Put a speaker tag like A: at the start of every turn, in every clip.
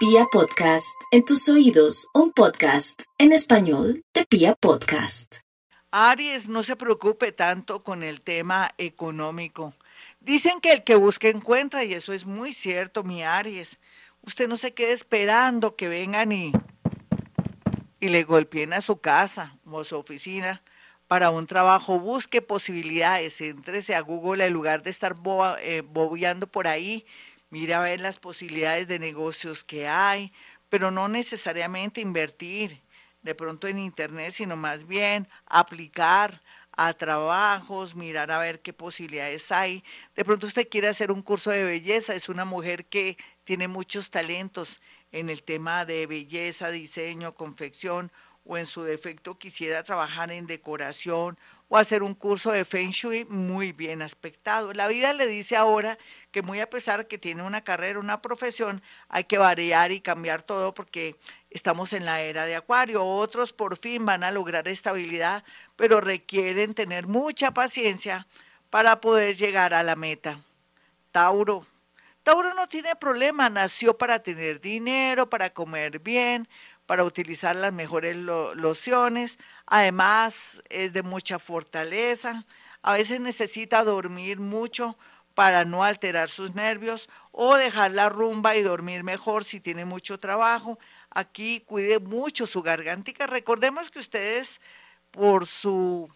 A: Pia Podcast, en tus oídos, un podcast en español de Pia Podcast.
B: Aries, no se preocupe tanto con el tema económico. Dicen que el que busca encuentra y eso es muy cierto, mi Aries. Usted no se quede esperando que vengan y, y le golpeen a su casa o a su oficina para un trabajo. Busque posibilidades, entrese a Google en lugar de estar eh, bobeando por ahí. Mira a ver las posibilidades de negocios que hay, pero no necesariamente invertir de pronto en Internet, sino más bien aplicar a trabajos, mirar a ver qué posibilidades hay. De pronto usted quiere hacer un curso de belleza, es una mujer que tiene muchos talentos en el tema de belleza, diseño, confección, o en su defecto quisiera trabajar en decoración o hacer un curso de Feng Shui muy bien aspectado. La vida le dice ahora que muy a pesar que tiene una carrera, una profesión, hay que variar y cambiar todo porque estamos en la era de Acuario. Otros por fin van a lograr estabilidad, pero requieren tener mucha paciencia para poder llegar a la meta. Tauro. Tauro no tiene problema, nació para tener dinero, para comer bien, para utilizar las mejores lociones. Además, es de mucha fortaleza. A veces necesita dormir mucho para no alterar sus nervios o dejar la rumba y dormir mejor si tiene mucho trabajo. Aquí cuide mucho su garganta. Recordemos que ustedes, por su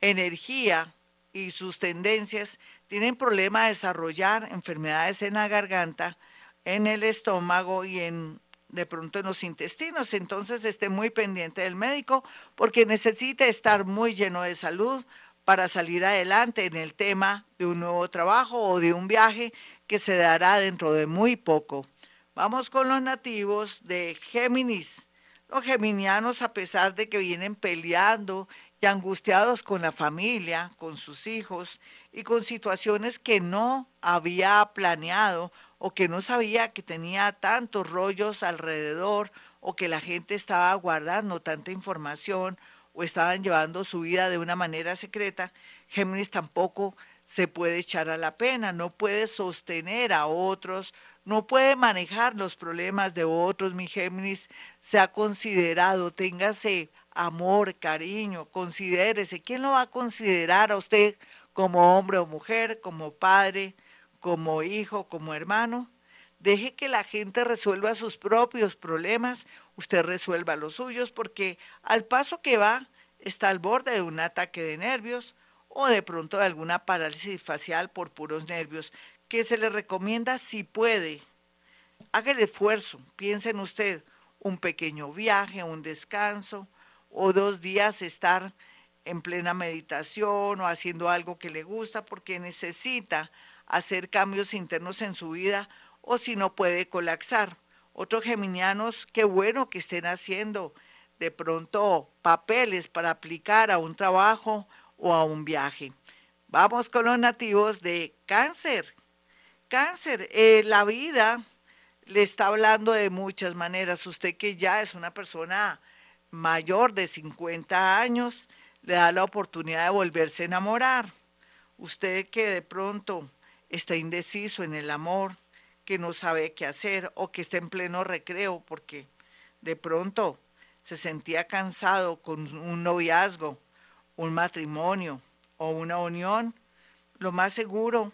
B: energía y sus tendencias, tienen problema de desarrollar enfermedades en la garganta, en el estómago y en de pronto en los intestinos. Entonces esté muy pendiente del médico porque necesita estar muy lleno de salud para salir adelante en el tema de un nuevo trabajo o de un viaje que se dará dentro de muy poco. Vamos con los nativos de Géminis. Los geminianos, a pesar de que vienen peleando y angustiados con la familia, con sus hijos y con situaciones que no había planeado o que no sabía que tenía tantos rollos alrededor o que la gente estaba guardando tanta información o estaban llevando su vida de una manera secreta, Géminis tampoco se puede echar a la pena, no puede sostener a otros, no puede manejar los problemas de otros. Mi Géminis se ha considerado, téngase amor, cariño, considérese. ¿Quién lo va a considerar a usted como hombre o mujer, como padre, como hijo, como hermano. Deje que la gente resuelva sus propios problemas, usted resuelva los suyos, porque al paso que va está al borde de un ataque de nervios o de pronto de alguna parálisis facial por puros nervios, que se le recomienda si puede. Haga el esfuerzo, piense en usted, un pequeño viaje, un descanso o dos días estar en plena meditación o haciendo algo que le gusta porque necesita hacer cambios internos en su vida o si no puede colapsar. Otros geminianos, qué bueno que estén haciendo de pronto papeles para aplicar a un trabajo o a un viaje. Vamos con los nativos de cáncer. Cáncer, eh, la vida le está hablando de muchas maneras. Usted que ya es una persona mayor de 50 años, le da la oportunidad de volverse a enamorar. Usted que de pronto está indeciso en el amor, que no sabe qué hacer o que está en pleno recreo porque de pronto se sentía cansado con un noviazgo, un matrimonio o una unión, lo más seguro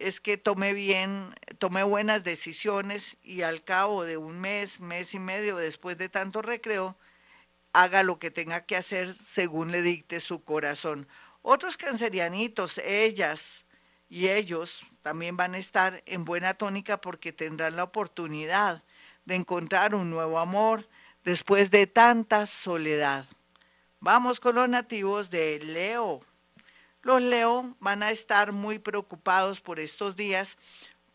B: es que tome bien, tome buenas decisiones y al cabo de un mes, mes y medio después de tanto recreo, haga lo que tenga que hacer según le dicte su corazón. Otros cancerianitos, ellas, y ellos también van a estar en buena tónica porque tendrán la oportunidad de encontrar un nuevo amor después de tanta soledad. Vamos con los nativos de Leo. Los Leo van a estar muy preocupados por estos días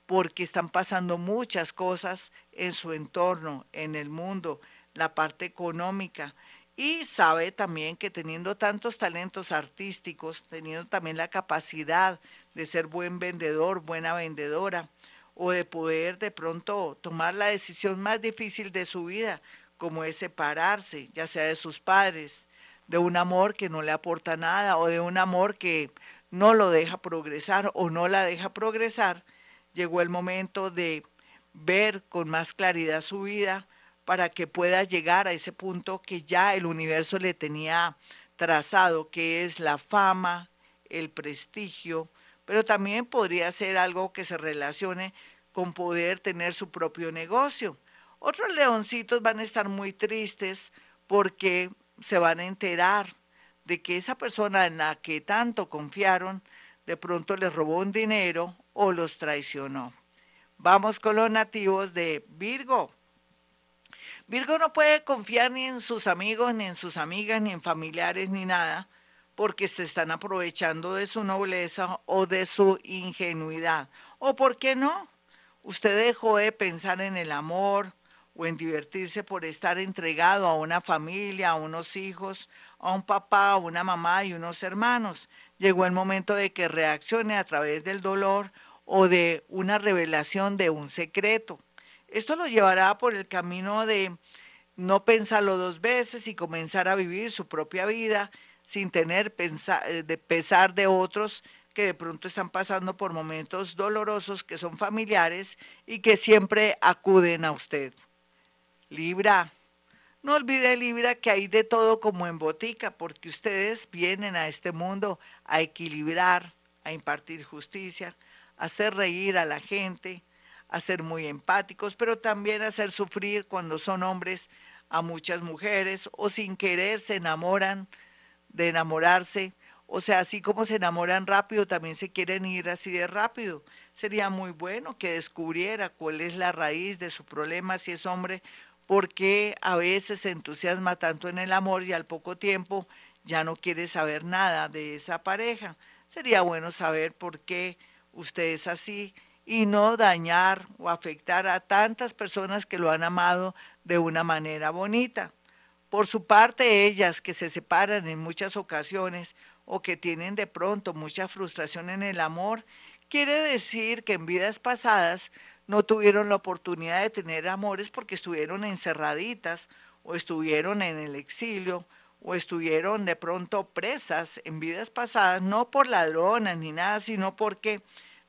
B: porque están pasando muchas cosas en su entorno, en el mundo, la parte económica. Y sabe también que teniendo tantos talentos artísticos, teniendo también la capacidad de ser buen vendedor, buena vendedora, o de poder de pronto tomar la decisión más difícil de su vida, como es separarse, ya sea de sus padres, de un amor que no le aporta nada o de un amor que no lo deja progresar o no la deja progresar, llegó el momento de ver con más claridad su vida para que pueda llegar a ese punto que ya el universo le tenía trazado, que es la fama, el prestigio, pero también podría ser algo que se relacione con poder tener su propio negocio. Otros leoncitos van a estar muy tristes porque se van a enterar de que esa persona en la que tanto confiaron de pronto les robó un dinero o los traicionó. Vamos con los nativos de Virgo. Virgo no puede confiar ni en sus amigos, ni en sus amigas, ni en familiares, ni nada, porque se están aprovechando de su nobleza o de su ingenuidad. ¿O por qué no? Usted dejó de pensar en el amor o en divertirse por estar entregado a una familia, a unos hijos, a un papá, a una mamá y unos hermanos. Llegó el momento de que reaccione a través del dolor o de una revelación de un secreto. Esto lo llevará por el camino de no pensarlo dos veces y comenzar a vivir su propia vida sin tener eh, de pesar de otros que de pronto están pasando por momentos dolorosos que son familiares y que siempre acuden a usted. Libra, no olvide Libra que hay de todo como en botica, porque ustedes vienen a este mundo a equilibrar, a impartir justicia, a hacer reír a la gente, a ser muy empáticos, pero también a hacer sufrir cuando son hombres a muchas mujeres o sin querer se enamoran de enamorarse. O sea, así como se enamoran rápido, también se quieren ir así de rápido. Sería muy bueno que descubriera cuál es la raíz de su problema, si es hombre porque a veces se entusiasma tanto en el amor y al poco tiempo ya no quiere saber nada de esa pareja. Sería bueno saber por qué usted es así y no dañar o afectar a tantas personas que lo han amado de una manera bonita. Por su parte, ellas que se separan en muchas ocasiones o que tienen de pronto mucha frustración en el amor, quiere decir que en vidas pasadas no tuvieron la oportunidad de tener amores porque estuvieron encerraditas o estuvieron en el exilio o estuvieron de pronto presas en vidas pasadas, no por ladronas ni nada, sino porque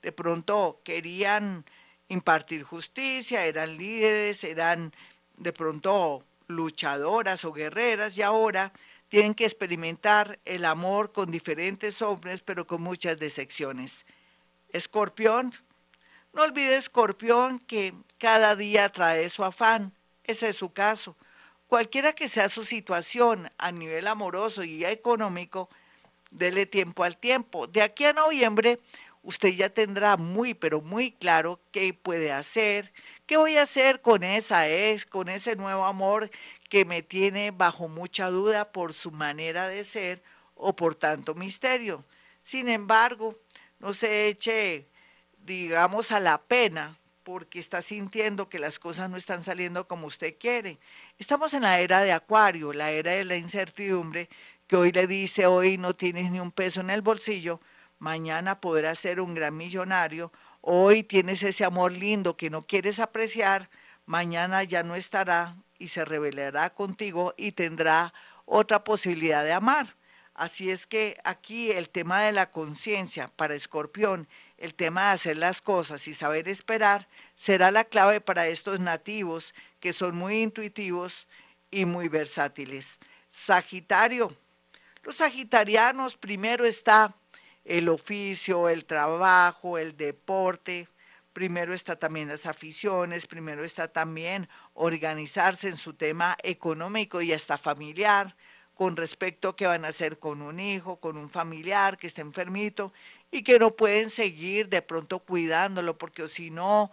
B: de pronto querían impartir justicia, eran líderes, eran de pronto luchadoras o guerreras y ahora tienen que experimentar el amor con diferentes hombres, pero con muchas decepciones. Escorpión, no olvide, escorpión, que cada día trae su afán. Ese es su caso. Cualquiera que sea su situación a nivel amoroso y económico, dele tiempo al tiempo. De aquí a noviembre, usted ya tendrá muy, pero muy claro qué puede hacer, qué voy a hacer con esa ex, con ese nuevo amor que me tiene bajo mucha duda por su manera de ser o por tanto misterio. Sin embargo, no se eche digamos, a la pena porque está sintiendo que las cosas no están saliendo como usted quiere. Estamos en la era de Acuario, la era de la incertidumbre, que hoy le dice, hoy no tienes ni un peso en el bolsillo, mañana podrás ser un gran millonario, hoy tienes ese amor lindo que no quieres apreciar, mañana ya no estará y se revelará contigo y tendrá otra posibilidad de amar. Así es que aquí el tema de la conciencia para Escorpión el tema de hacer las cosas y saber esperar será la clave para estos nativos que son muy intuitivos y muy versátiles. Sagitario. Los sagitarianos primero está el oficio, el trabajo, el deporte, primero está también las aficiones, primero está también organizarse en su tema económico y hasta familiar, con respecto a qué van a hacer con un hijo, con un familiar que está enfermito y que no pueden seguir de pronto cuidándolo porque si no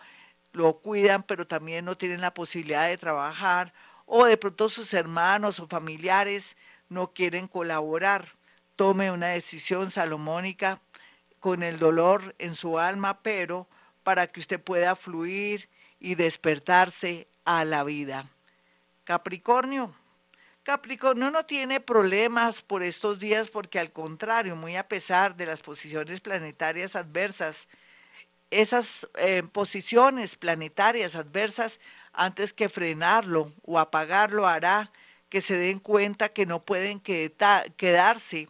B: lo cuidan pero también no tienen la posibilidad de trabajar o de pronto sus hermanos o familiares no quieren colaborar. Tome una decisión salomónica con el dolor en su alma, pero para que usted pueda fluir y despertarse a la vida. Capricornio, Capricornio no tiene problemas por estos días porque al contrario, muy a pesar de las posiciones planetarias adversas, esas eh, posiciones planetarias adversas, antes que frenarlo o apagarlo, hará que se den cuenta que no pueden quedarse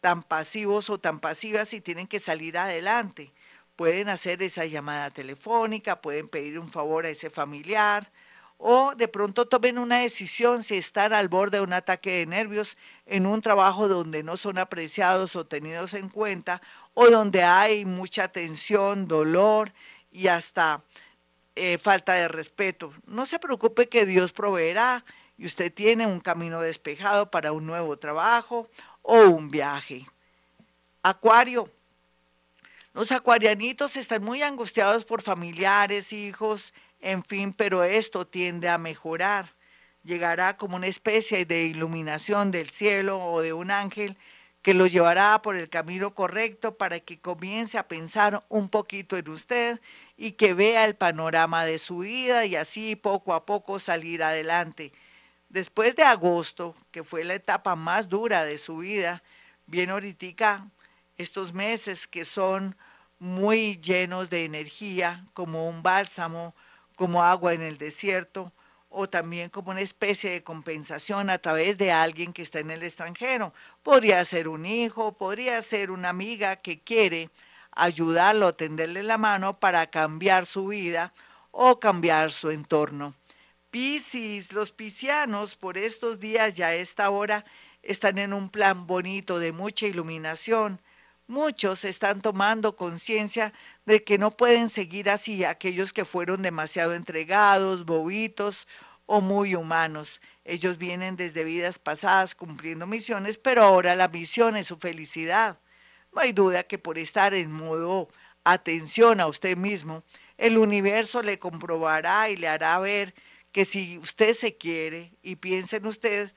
B: tan pasivos o tan pasivas y tienen que salir adelante. pueden hacer esa llamada telefónica, pueden pedir un favor a ese familiar o de pronto tomen una decisión si están al borde de un ataque de nervios en un trabajo donde no son apreciados o tenidos en cuenta o donde hay mucha tensión, dolor y hasta eh, falta de respeto. No se preocupe que Dios proveerá y usted tiene un camino despejado para un nuevo trabajo o un viaje. Acuario. Los acuarianitos están muy angustiados por familiares, hijos, en fin, pero esto tiende a mejorar. Llegará como una especie de iluminación del cielo o de un ángel que lo llevará por el camino correcto para que comience a pensar un poquito en usted y que vea el panorama de su vida y así poco a poco salir adelante. Después de agosto, que fue la etapa más dura de su vida, viene ahorita estos meses que son muy llenos de energía, como un bálsamo, como agua en el desierto, o también como una especie de compensación a través de alguien que está en el extranjero. Podría ser un hijo, podría ser una amiga que quiere ayudarlo, tenderle la mano para cambiar su vida o cambiar su entorno. Piscis, los piscianos por estos días ya a esta hora están en un plan bonito de mucha iluminación. Muchos están tomando conciencia de que no pueden seguir así aquellos que fueron demasiado entregados, bobitos o muy humanos. Ellos vienen desde vidas pasadas cumpliendo misiones, pero ahora la misión es su felicidad. No hay duda que por estar en modo atención a usted mismo, el universo le comprobará y le hará ver que si usted se quiere y piensa en usted,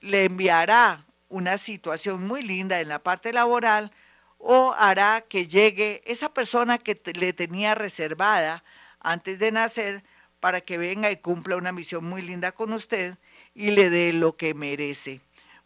B: le enviará una situación muy linda en la parte laboral o hará que llegue esa persona que le tenía reservada antes de nacer para que venga y cumpla una misión muy linda con usted y le dé lo que merece.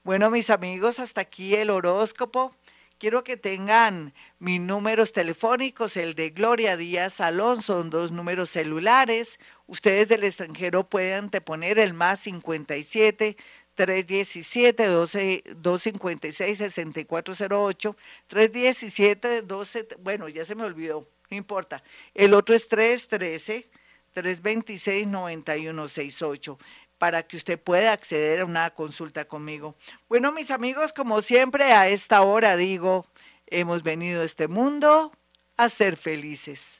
B: Bueno, mis amigos, hasta aquí el horóscopo. Quiero que tengan mis números telefónicos, el de Gloria Díaz Alonso, dos números celulares. Ustedes del extranjero pueden te poner el más 57 317 12, 256 6408 317 12 bueno, ya se me olvidó, no importa. El otro es 313 326 9168 para que usted pueda acceder a una consulta conmigo. Bueno, mis amigos, como siempre, a esta hora digo, hemos venido a este mundo a ser felices.